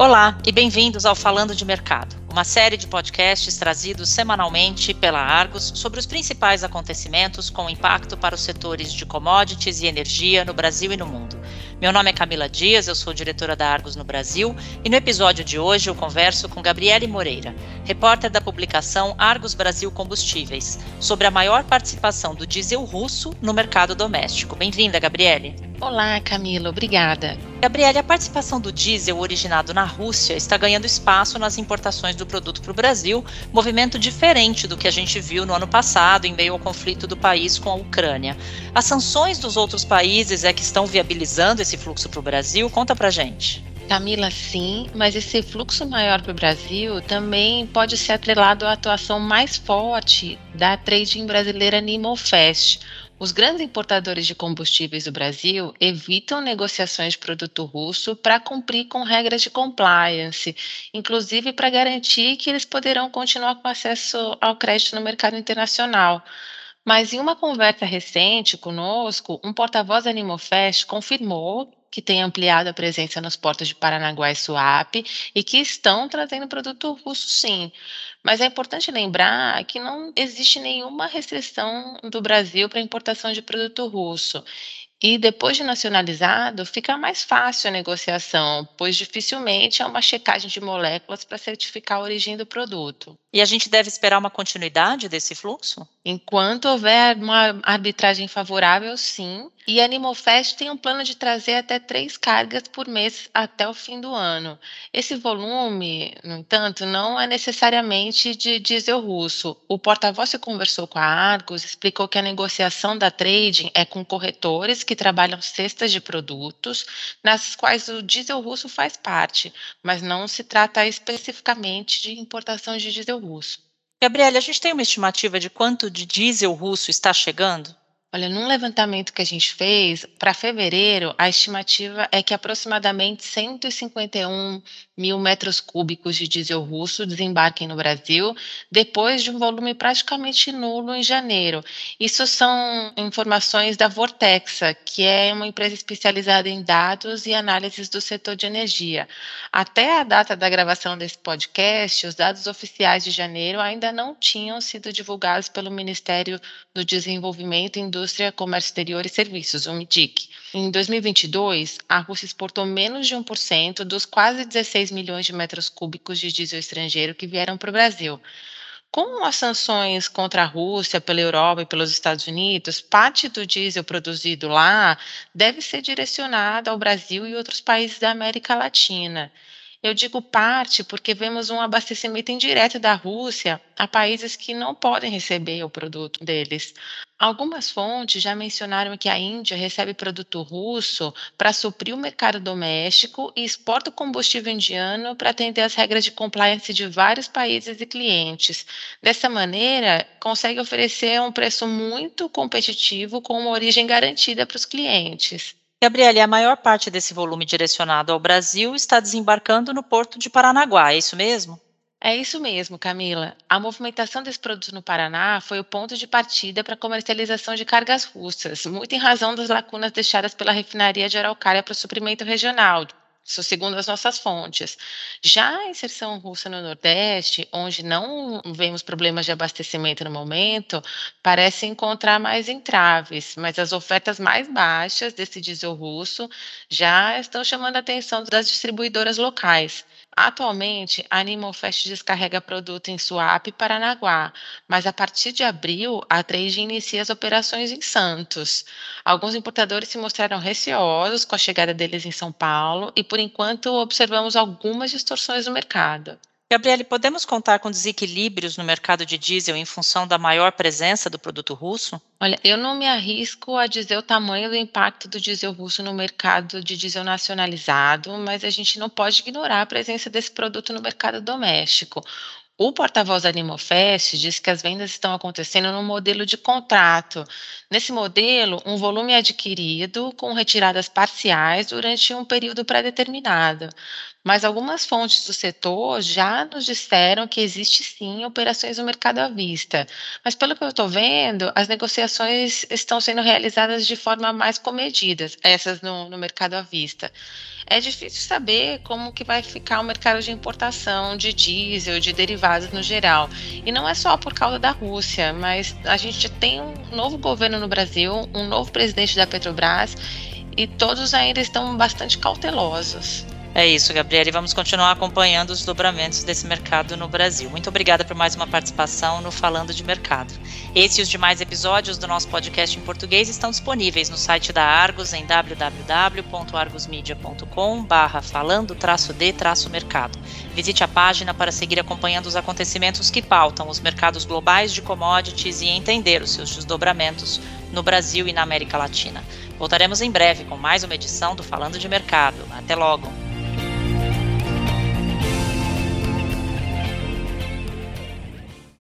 Olá e bem-vindos ao Falando de Mercado, uma série de podcasts trazidos semanalmente pela Argos sobre os principais acontecimentos com impacto para os setores de commodities e energia no Brasil e no mundo. Meu nome é Camila Dias, eu sou diretora da Argos no Brasil e no episódio de hoje eu converso com Gabriele Moreira, repórter da publicação Argos Brasil Combustíveis, sobre a maior participação do diesel russo no mercado doméstico. Bem-vinda, Gabriele. Olá, Camila, obrigada. Gabriele, a participação do diesel originado na Rússia está ganhando espaço nas importações do produto para o Brasil, movimento diferente do que a gente viu no ano passado, em meio ao conflito do país com a Ucrânia. As sanções dos outros países é que estão viabilizando esse fluxo para o Brasil? Conta para gente. Camila, sim, mas esse fluxo maior para o Brasil também pode ser atrelado à atuação mais forte da trading brasileira Nimofest, os grandes importadores de combustíveis do Brasil evitam negociações de produto russo para cumprir com regras de compliance, inclusive para garantir que eles poderão continuar com acesso ao crédito no mercado internacional. Mas em uma conversa recente conosco, um porta-voz da Animofest confirmou que tem ampliado a presença nos portos de Paranaguá e Suape e que estão trazendo produto russo, sim. Mas é importante lembrar que não existe nenhuma restrição do Brasil para importação de produto russo. E depois de nacionalizado, fica mais fácil a negociação, pois dificilmente há uma checagem de moléculas para certificar a origem do produto. E a gente deve esperar uma continuidade desse fluxo? Enquanto houver uma arbitragem favorável, sim. E a Animalfest tem um plano de trazer até três cargas por mês até o fim do ano. Esse volume, no entanto, não é necessariamente de diesel russo. O porta-voz que conversou com a Argos explicou que a negociação da trading é com corretores que trabalham cestas de produtos, nas quais o diesel russo faz parte, mas não se trata especificamente de importação de diesel russo. Gabriela, a gente tem uma estimativa de quanto de diesel russo está chegando? Olha, num levantamento que a gente fez, para fevereiro, a estimativa é que aproximadamente 151 mil metros cúbicos de diesel russo desembarquem no Brasil, depois de um volume praticamente nulo em janeiro. Isso são informações da Vortexa, que é uma empresa especializada em dados e análises do setor de energia. Até a data da gravação desse podcast, os dados oficiais de janeiro ainda não tinham sido divulgados pelo Ministério do Desenvolvimento e Indústria, Comércio Exterior e Serviços, o MIDIC. Em 2022, a Rússia exportou menos de 1% dos quase 16 milhões de metros cúbicos de diesel estrangeiro que vieram para o Brasil. Com as sanções contra a Rússia, pela Europa e pelos Estados Unidos, parte do diesel produzido lá deve ser direcionado ao Brasil e outros países da América Latina. Eu digo parte porque vemos um abastecimento indireto da Rússia a países que não podem receber o produto deles. Algumas fontes já mencionaram que a Índia recebe produto russo para suprir o mercado doméstico e exporta o combustível indiano para atender às regras de compliance de vários países e clientes. Dessa maneira, consegue oferecer um preço muito competitivo com uma origem garantida para os clientes. Gabriele, a maior parte desse volume direcionado ao Brasil está desembarcando no porto de Paranaguá, é isso mesmo? É isso mesmo, Camila. A movimentação desse produto no Paraná foi o ponto de partida para a comercialização de cargas russas, muito em razão das lacunas deixadas pela refinaria de Araucária para o suprimento regional, isso segundo as nossas fontes. Já a inserção russa no Nordeste, onde não vemos problemas de abastecimento no momento, parece encontrar mais entraves, mas as ofertas mais baixas desse diesel russo já estão chamando a atenção das distribuidoras locais. Atualmente, a Animalfest descarrega produto em Suape e Paranaguá, mas a partir de abril, a Trade inicia as operações em Santos. Alguns importadores se mostraram receosos com a chegada deles em São Paulo e, por enquanto, observamos algumas distorções no mercado. Gabriele, podemos contar com desequilíbrios no mercado de diesel em função da maior presença do produto russo? Olha, eu não me arrisco a dizer o tamanho do impacto do diesel russo no mercado de diesel nacionalizado, mas a gente não pode ignorar a presença desse produto no mercado doméstico. O porta-voz da Animofest diz que as vendas estão acontecendo no modelo de contrato. Nesse modelo, um volume é adquirido com retiradas parciais durante um período pré-determinado. mas algumas fontes do setor já nos disseram que existe sim operações no mercado à vista. Mas pelo que eu estou vendo, as negociações estão sendo realizadas de forma mais comedida, essas no, no mercado à vista. É difícil saber como que vai ficar o mercado de importação de diesel, de derivados no geral. E não é só por causa da Rússia, mas a gente tem um novo governo no Brasil, um novo presidente da Petrobras e todos ainda estão bastante cautelosos. É isso, Gabriela, e vamos continuar acompanhando os dobramentos desse mercado no Brasil. Muito obrigada por mais uma participação no Falando de Mercado. Esse e os demais episódios do nosso podcast em português estão disponíveis no site da Argos em www.argosmedia.com barra falando-d-mercado. Visite a página para seguir acompanhando os acontecimentos que pautam os mercados globais de commodities e entender os seus desdobramentos no Brasil e na América Latina. Voltaremos em breve com mais uma edição do Falando de Mercado. Até logo!